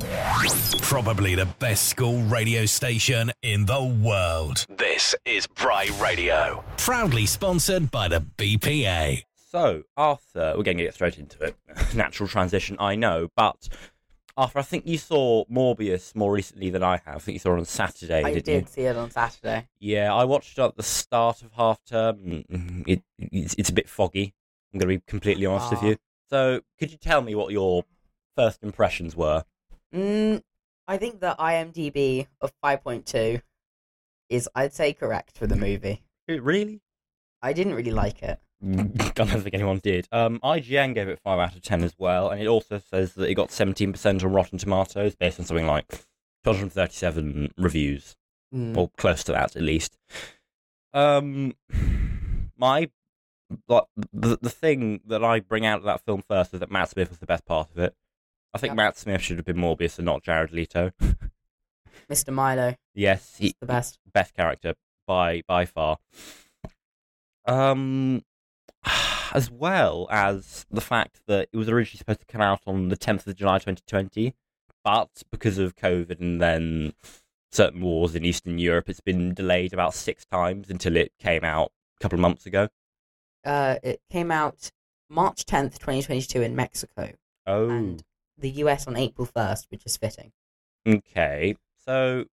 Probably the best school radio station in the world. This is Bry Radio. Proudly sponsored by the BPA. So, Arthur, we're going to get straight into it. Natural transition, I know, but Arthur, I think you saw Morbius more recently than I have. I think you saw it on Saturday, I didn't did you? see it on Saturday. Yeah, I watched it at the start of half term. Mm, It, it's, it's a bit foggy. I'm going to be completely honest with you. So, could you tell me what your first impressions were? Mm, I think the IMDb of 5.2 is, I'd say, correct for the movie. Really? I didn't really like it. I don't think anyone did. Um, IGN gave it 5 out of 10 as well, and it also says that it got 17% on Rotten Tomatoes based on something like 237 reviews. Mm. or close to that at least. Um, my like the the thing that I bring out of that film first is that Matt Smith was the best part of it. I think. Matt Smith should have been Morbius and not Jared Leto. Mr. Milo, yes, he's the best. best character by by far. Um, as well as the fact that it was originally supposed to come out on the 10th of July 2020, but because of COVID and then certain wars in Eastern Europe, it's been delayed about six times until it came out a couple of months ago. Uh, it came out March 10th, 2022 in Mexico, Oh, and the US on April 1st, which is fitting. okay. So,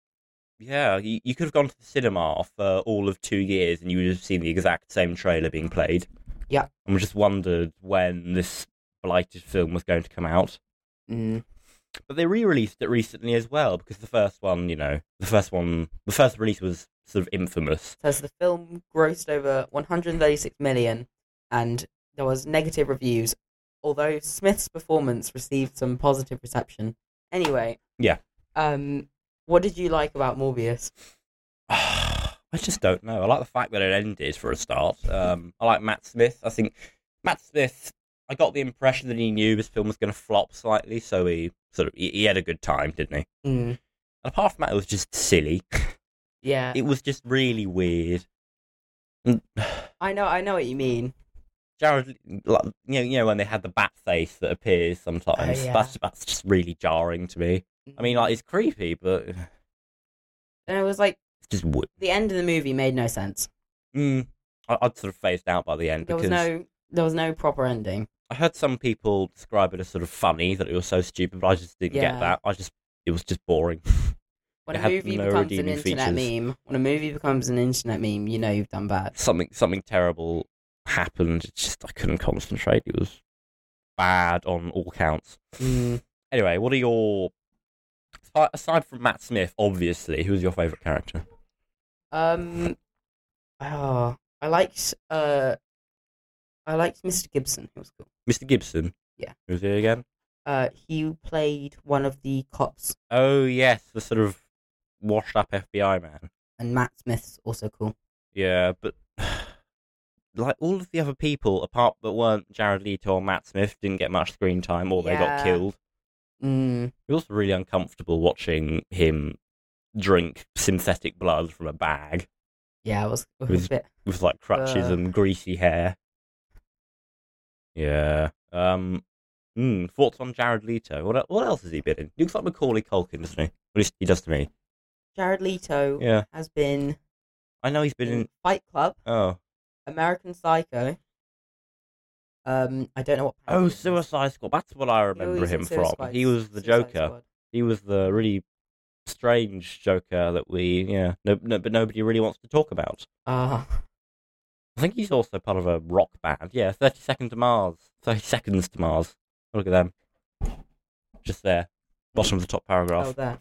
yeah, you, you could have gone to the cinema for all of two years and you would have seen the exact same trailer being played. Yeah. And we just wondered when this blighted film was going to come out. Mm. But they re-released it recently as well because the first one, you know, the first one, the first release was sort of infamous. Says the film grossed over 136 million, and there was negative reviews. Although Smith's performance received some positive reception. Anyway. Yeah. Um, what did you like about Morbius? I just don't know. I like the fact that it ended for a start. Um, I like Matt Smith. I think Matt Smith. I got the impression that he knew this film was going to flop slightly, so he sort of he, he had a good time, didn't he? Mm. And apart from that, it was just silly. Yeah, It was just really weird. I know, I know what you mean. Jared, like, you know, you know when they had the bat face that appears sometimes. Oh, yeah. That's that's just really jarring to me. I mean, like it's creepy, but and it was like just weird. the end of the movie made no sense. Mm, I, I'd sort of phased out by the end There because was no, there was no proper ending. I heard some people describe it as sort of funny that it was so stupid, but I just didn't Yeah. get that. I just it was just boring. When It a movie no becomes an internet features. meme, when a movie becomes an internet meme, you know you've done bad. something something terrible happened. It's just I couldn't concentrate. It was bad on all counts. Mm. Anyway, what are your aside- from Matt Smith, obviously, who's your favourite character? Um, oh, I liked uh, I liked Mr. Gibson. He was cool. Mr. Gibson. Yeah. Who's he again? Uh, he played one of the cops, Oh yes, the sort of washed up FBI man. and Matt Smith's also cool. Yeah, but like all of the other people, apart that weren't Jared Leto or Matt Smith, didn't get much screen time, or they got Yeah. killed. Mm. It was also really uncomfortable watching him drink synthetic blood from a bag Yeah, it was, it was a bit. with like crutches and greasy hair. Yeah. Um. Mm, thoughts on Jared Leto? What el- what else has he been in? He looks like Macaulay Culkin, doesn't he? At least he does to me. Jared Leto Yeah. has been I know he's been in in. Fight Club, Oh. American Psycho. Um, I don't know what. Oh. Suicide Squad. That's what I remember was in him from. He was the Suicide Joker. Squad. He was the really strange Joker that we, yeah, no, no, but nobody really wants to talk about. Ah, I think he's also part of a rock band. Yeah, 30 Seconds to Mars. 30 Seconds to Mars. Look at them. Just there. Bottom of the top paragraph. oh, there.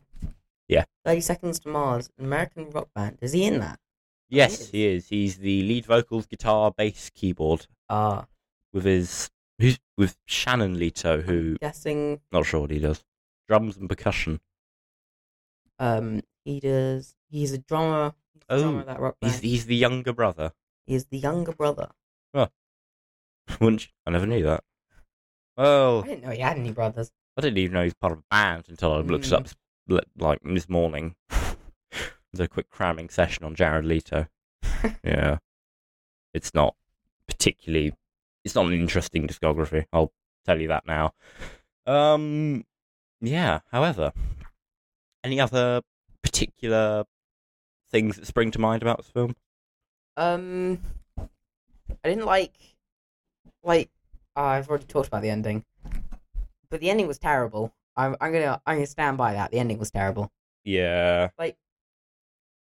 Yeah. Thirty Seconds to Mars, an American rock band. Is he in that? Yes, is. he is. He's the lead vocals, guitar, bass, keyboard Ah, with his. Who's with Shannon Leto, who. guessing. Not sure what he does. Drums and percussion. Um, he does. He's a drummer. He's Oh, drummer of that rock band. He's, he's the younger brother. He's the younger brother. Wouldn't you? I never knew that. Well, I didn't know he had any brothers. I didn't even know he's part of a band until I looked it up like this morning. A quick cramming session on Jared Leto. yeah, it's not particularly. It's not an interesting discography. I'll tell you that now. Um, Yeah. However, any other particular things that spring to mind about this film? Um, I didn't like, like, oh, I've already talked about the ending, but the ending was terrible. I'm, I'm gonna, I'm gonna stand by that. The ending was terrible. Yeah.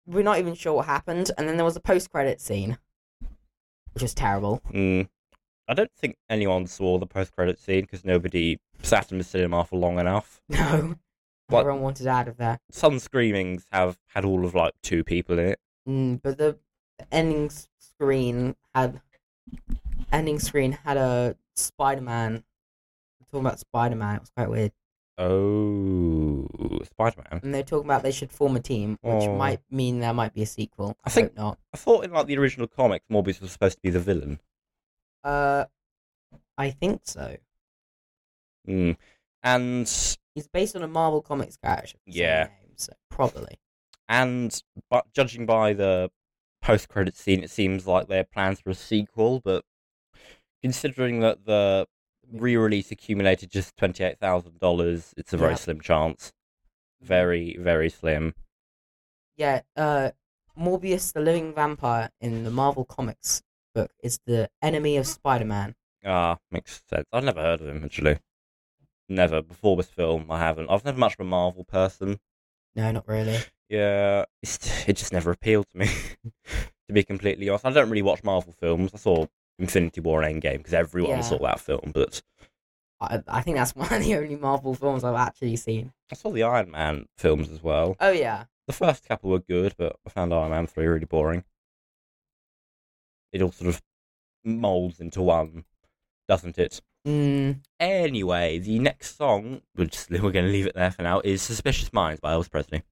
We're not even sure what happened, and then there was a post-credit scene, which was terrible. Mm. I don't think anyone saw the post-credit scene because nobody sat in the cinema for long enough. No, What? everyone wanted out of there. Some screenings have had all of like two people in it. Mm, but the ending screen had ending screen had a Spider-Man. Talking about Spider-Man, it was quite weird. Oh, Spider-Man. And they're talking about they should form a team, which Oh. might mean there might be a sequel. I, I think- not. I thought in like the original comics, Morbius was supposed to be the villain. Uh, I think so. Mm. And He's based on a Marvel Comics character. of the same Yeah. name, so probably. and but judging by the post-credit scene, it seems like there are plans for a sequel. But considering that the re-release accumulated just twenty-eight thousand dollars, it's a very Yeah. slim chance. Very, very slim. Yeah. Uh, Morbius, the living vampire in the Marvel Comics book, is the enemy of Spider-Man. Ah, makes sense. I've never heard of him actually. Never before this film. I haven't. I've never much of a Marvel person. No, not really. Yeah, it's, it just never appealed to me. to be completely honest, I don't really watch Marvel films. I saw Infinity War and Endgame because everyone Yeah. saw that film, but I, I think that's one of the only Marvel films I've actually seen. I saw the Iron Man films as well. Oh yeah. The first couple were good, but I found Iron Man three really boring. It all sort of molds into one, doesn't it? Mm, Anyway, the next song, we're, we're going to leave it there for now, is Suspicious Minds by Elvis Presley.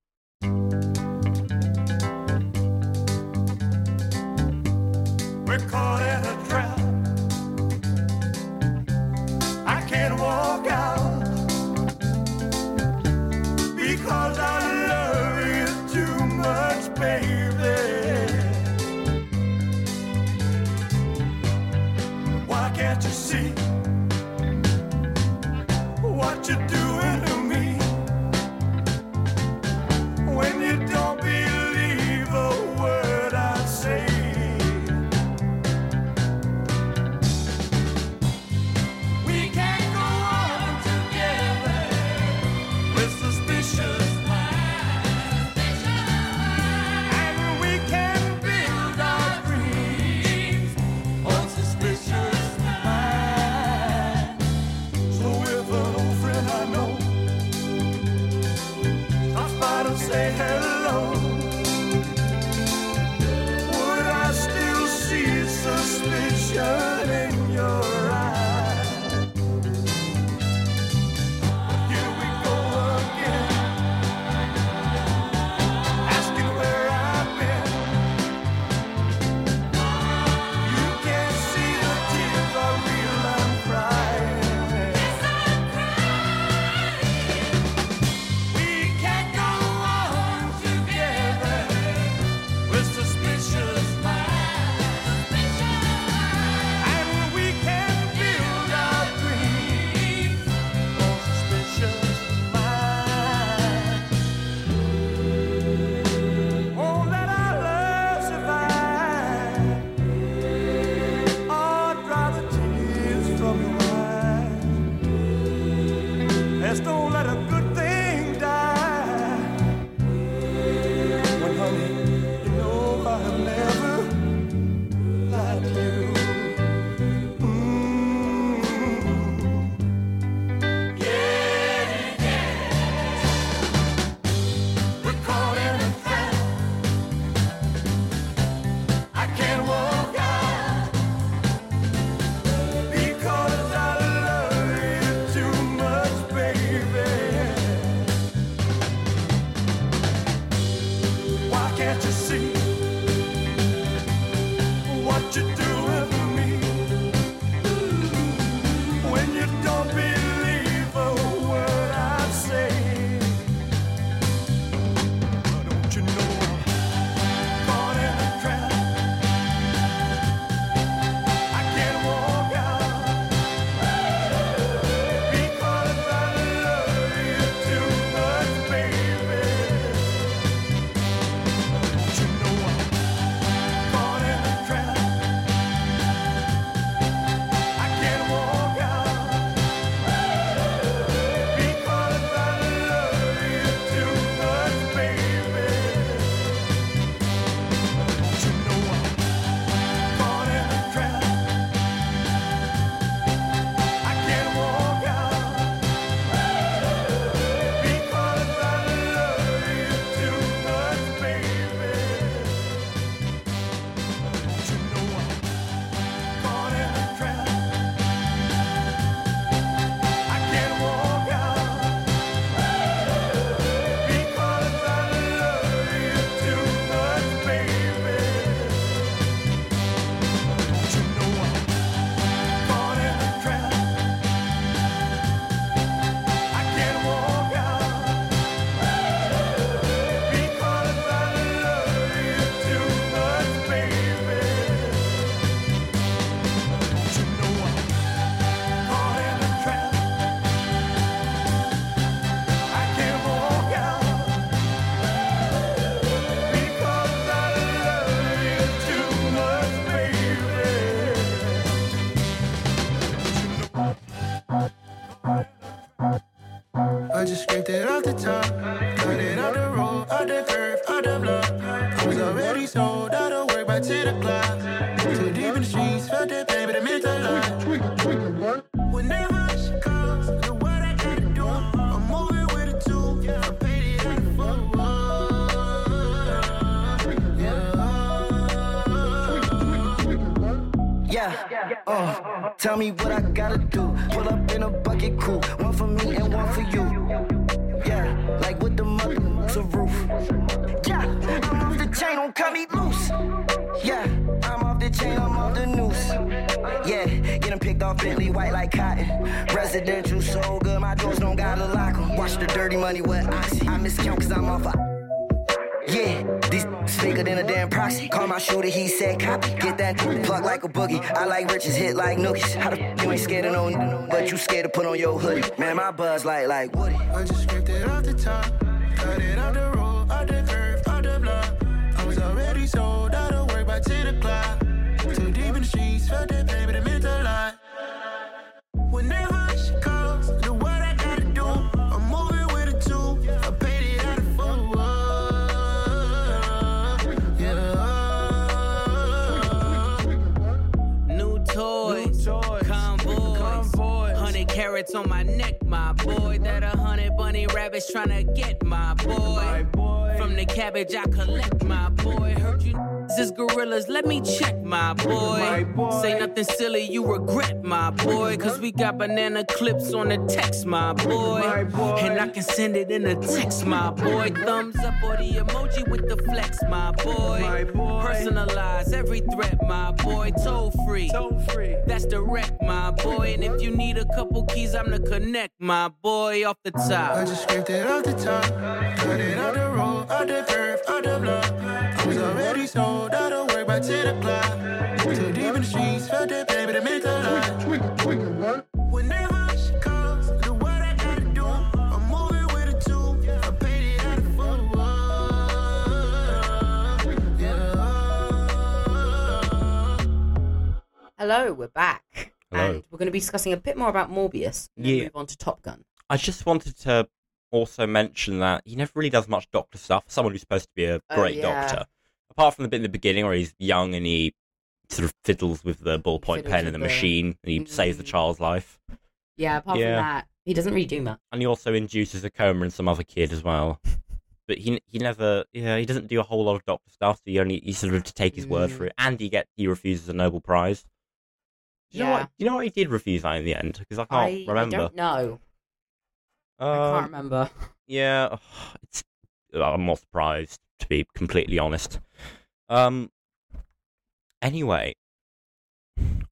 Uh, tell me what I gotta do. Pull up in a bucket crew. One for me and one for you. Yeah. Like with the mother to roof. Yeah. I'm off the chain, don't cut me loose. Yeah. I'm off the chain, I'm off the noose. Yeah. Getting picked off Bentley white like cotton. Residential so good, my doors don't gotta lock lock 'em. Watch the dirty money with oxy. I miscount cause I'm off a. Yeah, these bigger than a damn proxy. Call my shooter, he said copy. Get that plug like a boogie. I like riches, hit like nookies. How the f- you ain't scared of no, but you scared to put on your hoodie. Man, my buzz like like Woody. I just scraped it off the top, cut it off the road, off the curve, off the block. I was already sold out carats on my neck, my boy. That a hundred bunny rabbits tryna get my boy. From the cabbage I collect, my boy. Heard you is gorillas, let me check, my boy. Say nothing silly, you regret, my boy. Cause we got banana clips on the text, my boy. And I can send it in a text, my boy. Thumbs up or the emoji with the flex, my boy. Personalize every threat, my boy. Toll free. Toll free. That's direct, my boy. And if you need a couple keys, I'm the connect, my boy. Off the top. I just scraped it off the top, cut it off the road, off the curve, off the block. I was already sold out of work by 10 o'clock. Too deep in the streets, felt that pain, but it meant a lot. Whenever she calls, know what I gotta do. I'm moving with a two. I paid it out of full. Yeah. Hello, we're back. Hello. And we're going to be discussing a bit more about Morbius and Yeah. move on to Top Gun. I just wanted to also mention that he never really does much doctor stuff. Someone who's supposed to be a Oh, great yeah. doctor, apart from the bit in the beginning where he's young and he sort of fiddles with the ballpoint Fiddles pen and the the- machine and he saves the Mm. child's life. Yeah, apart Yeah. from that, he doesn't really do much. And he also induces a coma in some other kid as well. But he he never yeah he doesn't do a whole lot of doctor stuff. So he only he sort of to take his word Mm. for it, and he get he refuses a Nobel Prize. Do you know Yeah. what? You know what he did refuse that in the end because I can't I, I remember. don't know. I Um, can't remember. Yeah, it's. I'm not surprised to be completely honest. Um. Anyway,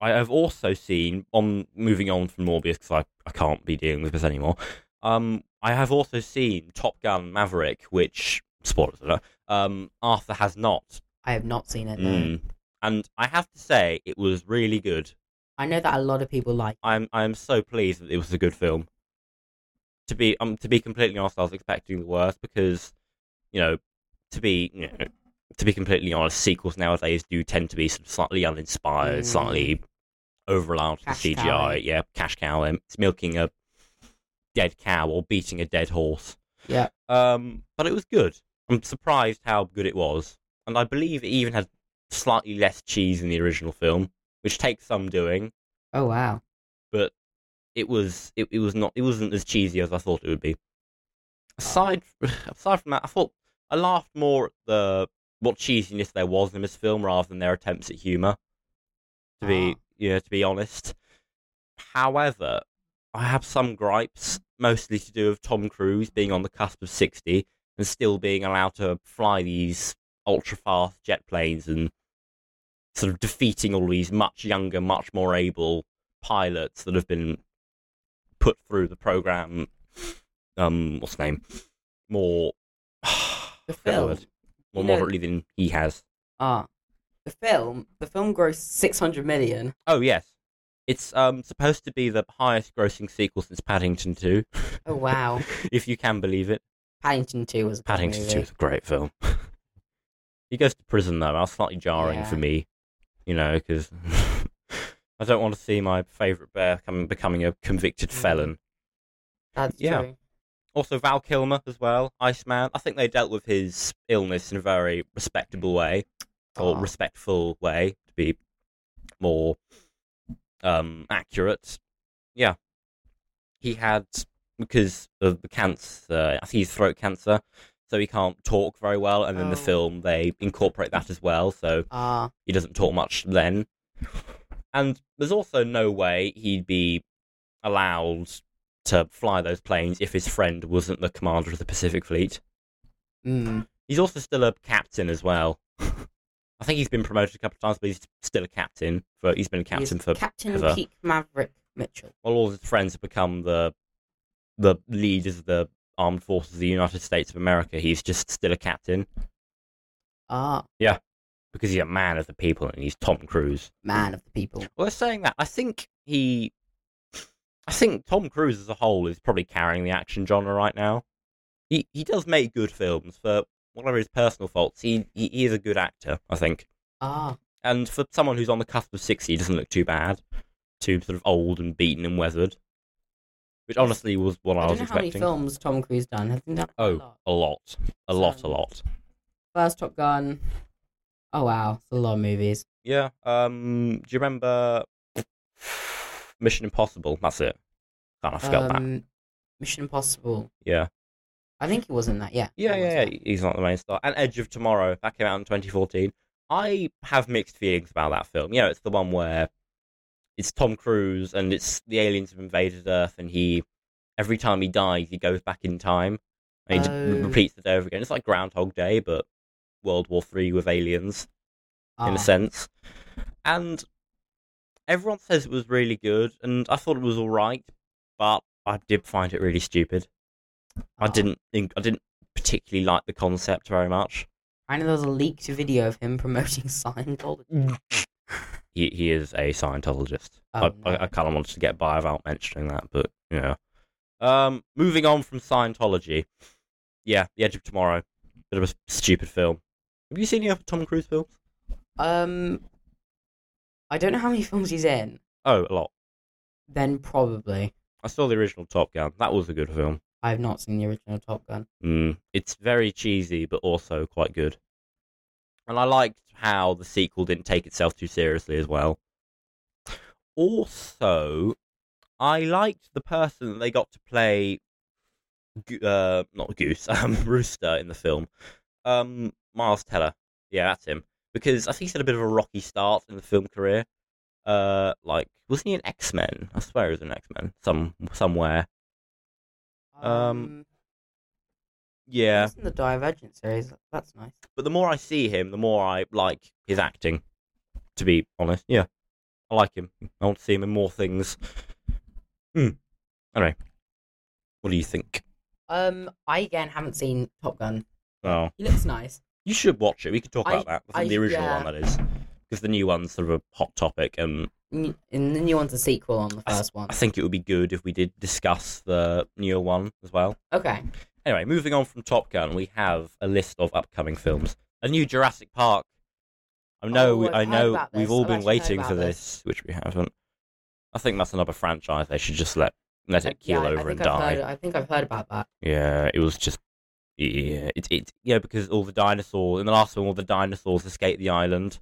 I have also seen on moving on from Morbius because I I can't be dealing with this anymore. Um, I have also seen Top Gun Maverick, which spoilers alert. Um, Arthur has not. I have not seen it. No. Mm. And I have to say, it was really good. I know that a lot of people like. I'm I'm so pleased that it was a good film. To be um to be completely honest, I was expecting the worst because, you know, to be you know, to be completely honest, sequels nowadays do tend to be slightly uninspired, Mm. slightly over for Cash CGI. eh? Yeah, cash cow. um, It's milking a dead cow or beating a dead horse. Yeah. Um, but it was good. I'm surprised how good it was, and I believe it even had slightly less cheese in the original film, which takes some doing Oh wow. but it was it, it was not it wasn't as cheesy as I thought it would be. Aside aside from that, I thought I laughed more at the what cheesiness there was in this film rather than their attempts at humour. To be Ah. yeah, to be honest. However, I have some gripes, mostly to do with Tom Cruise being on the cusp of sixty and still being allowed to fly these ultra fast jet planes and sort of defeating all these much younger, much more able pilots that have been put through the program. Um, what's the name? More, The film. Word. more know- moderately than he has. Ah, the film. The film grossed six hundred million. Oh yes, it's um supposed to be the highest grossing sequel since Paddington Two. Oh wow. if you can believe it. Paddington Two was Paddington. Two is a great film. he goes to prison though. That's slightly jarring Yeah. for me, you know, because I don't want to see my favourite bear coming, becoming a convicted Mm. felon. That's Yeah. true. Also, Val Kilmer as well, Iceman. I think they dealt with his illness in a very respectable way, or Aw. respectful way, to be more um, accurate. Yeah, he had because of the cancer. I think he's throat cancer, so he can't talk very well. And in the Oh. film, they incorporate that as well, so Ah, he doesn't talk much then. And there's also no way he'd be allowed to fly those planes if his friend wasn't the commander of the Pacific Fleet. mm, He's also still a captain as well. I think he's been promoted a couple of times, but he's still a captain. For he's been a captain he's for Captain ever. Pete Maverick Mitchell. Well, all his friends have become the the leaders of the armed forces of the United States of America. He's just still a captain Ah, Yeah. because he's a man of the people and he's Tom Cruise. man of the people. Well, they're saying that. I think he. I think Tom Cruise as a whole is probably carrying the action genre right now. He he does make good films for whatever his personal faults. He he, he is a good actor, I think. Ah, And for someone who's on the cusp of sixty, he doesn't look too bad. Too sort of old and beaten and weathered. Which honestly was what I, I was know how many expecting. films Tom Cruise done. Has he done quite a Oh, lot? a lot, a lot, a lot. First Top Gun. Oh wow, it's a lot of movies. Yeah. Um. Do you remember Mission Impossible? That's it. Kind of forgot that. Um, Mission Impossible. Yeah. I think he was in that. Yeah. Yeah, yeah, yeah. He's not the main star. And Edge of Tomorrow, that came out in 2014. I have mixed feelings about that film. You know, it's the one where it's Tom Cruise and it's the aliens have invaded Earth, and he every time he dies, he goes back in time and he just Oh. repeats the day over again. It's like Groundhog Day, but World War Three with aliens in Ah, a sense. And everyone says it was really good, and I thought it was all right, but I did find it really stupid. I ah. didn't think I didn't particularly like the concept very much. I know there was a leaked video of him promoting Scientology. He he is a Scientologist. Oh, I, no. I, I kind of wanted to get by without mentioning that, but yeah. Um, moving on from Scientology, yeah, The Edge of Tomorrow, bit of a stupid film. Have you seen any other Tom Cruise films? Um, I don't know how many films he's in. Oh, a lot. Then probably I saw the original Top Gun. That was a good film. I have not seen the original Top Gun. Mm, it's very cheesy, but also quite good. And I liked how the sequel didn't take itself too seriously as well. Also, I liked the person that they got to play, uh, not Goose, um, Rooster in the film. Um, Miles Teller. Yeah, that's him. Because I think he's had a bit of a rocky start in the film career. Uh, like, wasn't he an X Men? I swear he was an X Men. Some somewhere. Um, Yeah. He's in the Divergent series. That's nice. but the more I see him, the more I like his acting. To be honest, yeah, I like him. I want to see him in more things. Hmm. Anyway, what do you think? Um, I again haven't seen Top Gun. Oh, He looks nice. You should watch it. We could talk I- about that. From I- the original yeah. one, that is, because the new one's sort of a hot topic, and And the new one's a sequel on the I first one. I think it would be good if we did discuss the newer one as well. Okay. Anyway, moving on from Top Gun, we have a list of upcoming films. A new Jurassic Park. I know, Oh, I've know, we've all I've been waiting for this. this, which we haven't. I think that's another franchise. They should just let let it keel yeah, I- I over and I've die. Heard, I think I've heard about that. Yeah, it was just yeah, it it yeah because all the dinosaurs in the last one, all the dinosaurs escaped the island,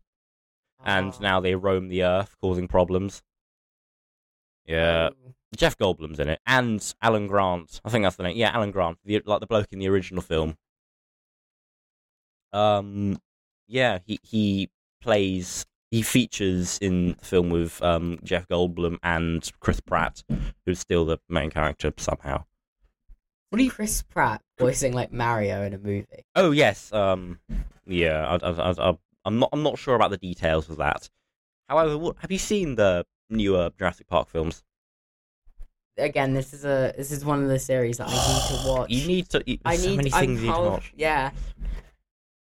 and Oh. now they roam the earth, causing problems. Yeah, Oh. Jeff Goldblum's in it, and Alan Grant. I think that's the name. Yeah, Alan Grant, the, like the bloke in the original film. Um, yeah, he he plays. He features in the film with um, Jeff Goldblum and Chris Pratt, who's still the main character somehow. What you, Chris Pratt voicing like Mario in a movie? Oh yes, um, yeah. I, I, I, I'm not. I'm not sure about the details of that. However, what, have you seen the newer Jurassic Park films? Again, this is a this is one of the series that I need to watch. You need to. You, I there's need. many things you need to watch. Yeah.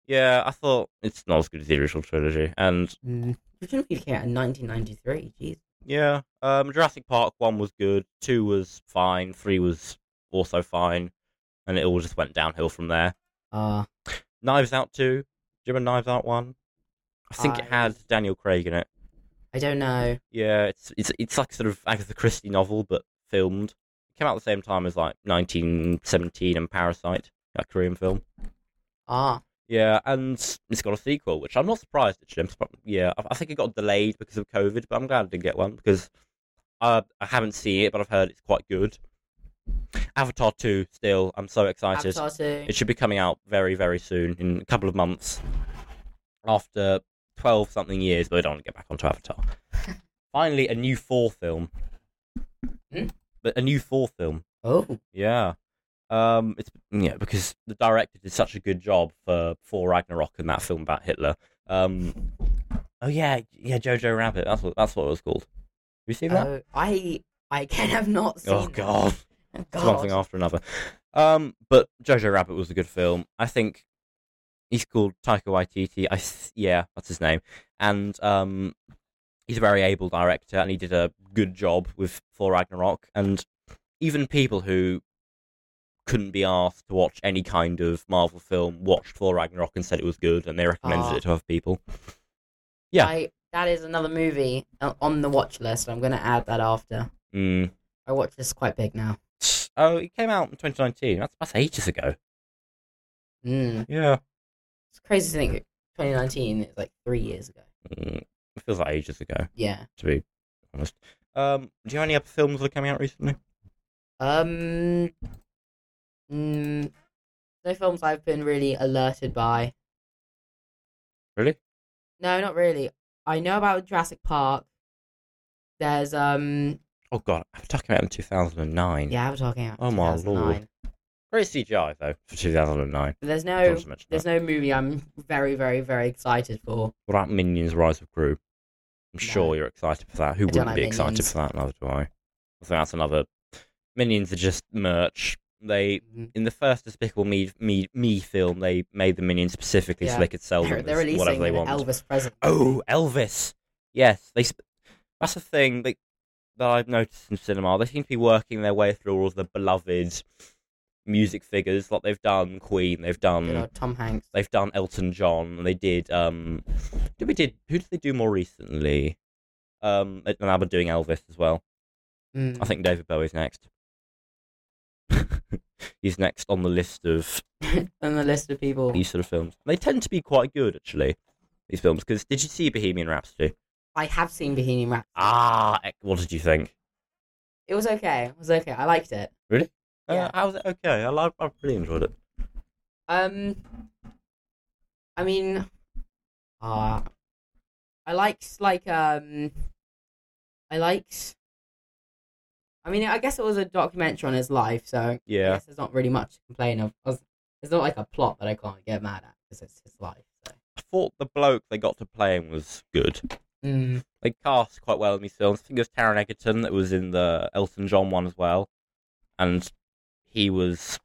Yeah, I thought it's not as good as the original trilogy, and Mm. Original movie came out in 1993. Jeez. yeah, um, Jurassic Park one was good, two was fine, three was also fine, and it all just went downhill from there. Uh, Knives Out two, do you remember Knives Out one? I think it had Daniel Craig in it. I don't know. Yeah, it's it's it's like sort of Agatha Christie novel, but filmed. It came out at the same time as like 1917 and Parasite, that Korean film. Ah, Yeah, and it's got a sequel, which I'm not surprised actually. I'm yeah, I, I think it got delayed because of COVID, but I'm glad I didn't get one because uh, I haven't seen it, but I've heard it's quite good. Avatar 2, still, I'm so excited. Avatar 2. It should be coming out very, very soon, in a couple of months. After 12 something years, but I don't want to get back onto Avatar. Finally, a new Thor film. Hmm? But a new Thor film. Oh, Yeah. Um, it's yeah because the director did such a good job for for Ragnarok and that film about Hitler. Um, oh yeah, yeah, Jojo Rabbit. That's what that's what it was called. Have you seen that? oh, I I can have not seen oh god, Oh, it's one thing after another. Um, but Jojo Rabbit was a good film. I think he's called Taika Waititi. I th- yeah, that's his name, and um, he's a very able director, and he did a good job with Thor Ragnarok. And even people who couldn't be asked to watch any kind of Marvel film watched Thor Ragnarok and said it was good, and they recommended Ah. it to other people. Yeah. I, that is another movie uh, on the watch list. I'm going to add that after. Mm. I watch this quite big now. Oh, it came out in 2019. That's, that's ages ago. Mm. Yeah. It's crazy to think 2019 is like three years ago. Mm. It feels like ages ago. Yeah. to be honest. Um, do you have any other films that are coming out recently? Um. Mm, no films I've been really alerted by. Really? No, not really. I know about Jurassic Park. There's um. Oh god, Avatar talking about in 2009. Yeah, I was talking about. Oh my 2009. lord. Great CGI though for 2009. There's no. There's no movie I'm very, very, very excited for. What about Minions: Rise of Gru? I'm No. sure you're excited for that. Who I wouldn't like be excited for that? Neither do I. I think that's another. Minions are just merch. They Mhm. in the first Despicable Me Me, Me film, they made the Minions specifically so Yeah. they could sell They're, them they're releasing whatever they an want. Elvis present. Oh, Elvis. Yes, they. Sp- that's the thing that that I've noticed in cinema. They seem to be working their way through all of the beloved music figures, like they've done Queen, they've Good done old Tom Hanks. they've done Elton John, and they did. Um, did we did who did they do more recently? Um, and we're doing Elvis as well. Mm. I think David Bowie's next. He's next on the list of on the list of people. these sort of films. They tend to be quite good, actually. These films, because did you see Bohemian Rhapsody? I have seen Bohemian Rhapsody. Ah, what did you think? It was okay. It was okay. I liked it. Really? Uh, Yeah. how was it? Okay, I like. I really enjoyed it. Um, I mean, uh, I liked like um, I liked. I mean, I guess it was a documentary on his life, so I Yeah, guess there's not really much to complain of. I It's not like a plot that I can't get mad at because it's his life. So. I thought the bloke they got to play him was good. Mm. They cast quite well in these films. I think it was Taron Egerton that was in the Elton John one as well, and he was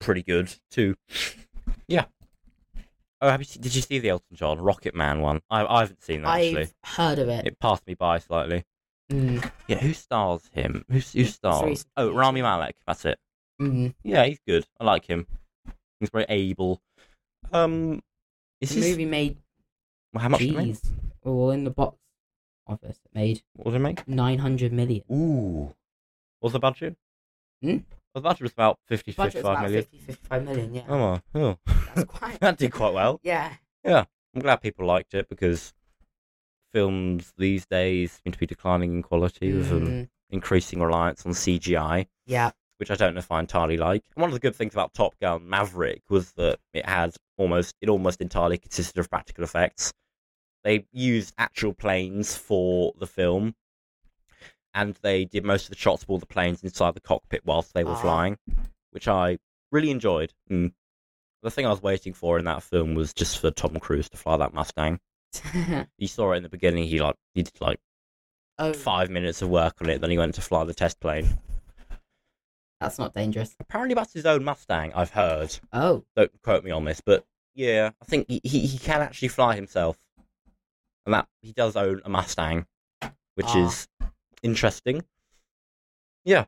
pretty good too. Yeah. Oh, have you, se- did you see the Elton John Rocket Man one? I, I haven't seen that actually. I've heard of it. It passed me by slightly. Mm. Yeah, who stars him? Who, who stars? Oh, Rami Malek. That's it. Mm. Yeah, he's good. I like him. He's very able. Um, is The this movie made how much? did Jeez. Well, in the box office, it made What did it make? nine hundred million. Ooh. What's the budget? Hmm? The budget was about 50 Budget's 55 about million. 50, 55 million. Yeah, Oh, my- oh. that's quite. that did quite well. Yeah. Yeah. I'm glad people liked it because films these days seem to be declining in quality with um, Mm, increasing reliance on CGI, yeah. which I don't know if I entirely like. And one of the good things about Top Gun Maverick was that it had almost it almost entirely consisted of practical effects. They used actual planes for the film, and they did most of the shots of all the planes inside the cockpit whilst they were Ah. flying, which I really enjoyed. Mm. The thing I was waiting for in that film was just for Tom Cruise to fly that Mustang. You saw it in the beginning. He like he did like five minutes of work on it, then he went to fly the test plane. that's not dangerous. Apparently, that's his own Mustang. I've heard. Oh, Don't quote me on this, but yeah, I think he, he, he can actually fly himself, and that he does own a Mustang, which Ah. is interesting. Yeah.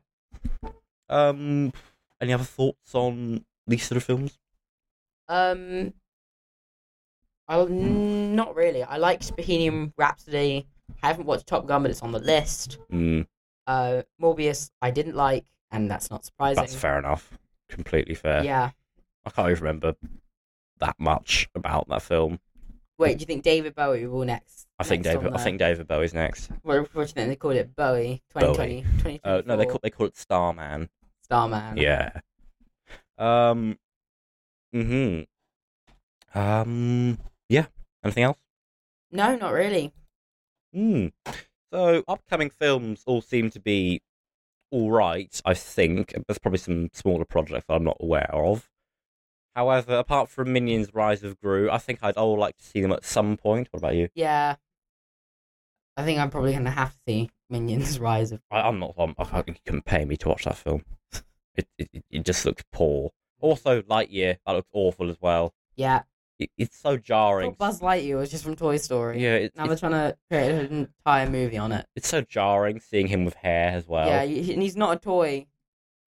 Um. Any other thoughts on these sort of films? um, I not really. I like Bohemian Rhapsody. I haven't watched Top Gun, but it's on the list. Mm, Uh, Morbius, I didn't like, and that's not surprising. That's fair enough. Completely fair. Yeah. I can't even remember that much about that film. Wait, do you think David Bowie will next? I think next David. I think David Bowie's next. What, what do you think they called it? Bowie 2020, 2024. Uh, no, they call they call it Starman. Starman. Yeah. Um. Hmm. Um. Yeah. Anything else? No, not really. Hmm. So upcoming films all seem to be all right. I think there's probably some smaller projects I'm not aware of. However, apart from Minions: Rise of Gru, I think I'd all like to see them at some point. What about you? Yeah. I think I'm probably gonna have to see Minions Rise of. I, I'm not. I'm, I can't, you couldn't pay me to watch that film. It, it it just looks poor. Also, Lightyear that looks awful as well. Yeah. It, it's so I jarring. thought Buzz Lightyear was just from Toy Story. Yeah, it, Now they're trying to create an entire movie on it. it's so jarring seeing him with hair as well. yeah, and he's not a toy.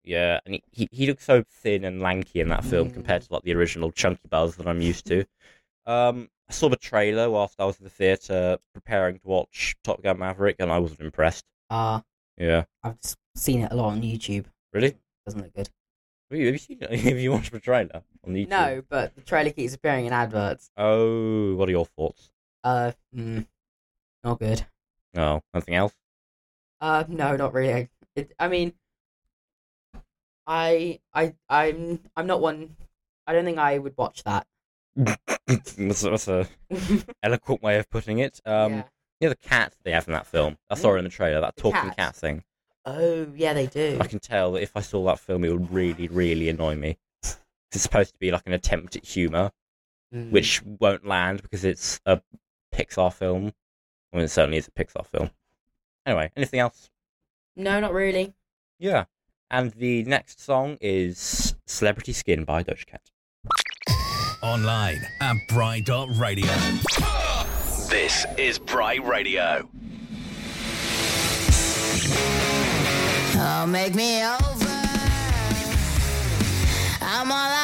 Yeah, and he, he, looks so thin and lanky in that film Mm. compared to like the original chunky Buzz that I'm used to. Um, I saw the trailer whilst I was in the theatre preparing to watch Top Gun Maverick, and I wasn't impressed. Uh, Yeah, I've seen it a lot on YouTube. really? Doesn't look good. Have you, have you seen it? Have you watched the trailer on YouTube? No, but the trailer keeps appearing in adverts. Oh, what are your thoughts? Uh, mm, not good. Oh, nothing else? Uh, no, not really. It, I mean, I, I, I'm, I'm not one. I don't think I would watch that. that's, that's a eloquent way of putting it. Um, yeah. you know the cat they have in that film. I saw it in the trailer. That The talking cat? cat thing. Oh, yeah, they do. I can tell that if I saw that film, it would really, really annoy me. It's supposed to be like an attempt at humour, Mm. which won't land because it's a Pixar film. I mean, it certainly is a Pixar film. Anyway, anything else? No, not really. Yeah. And the next song is Celebrity Skin by Doja Cat. Online at Bry.radio. This is Bry Radio. Oh, make me over. I'm all I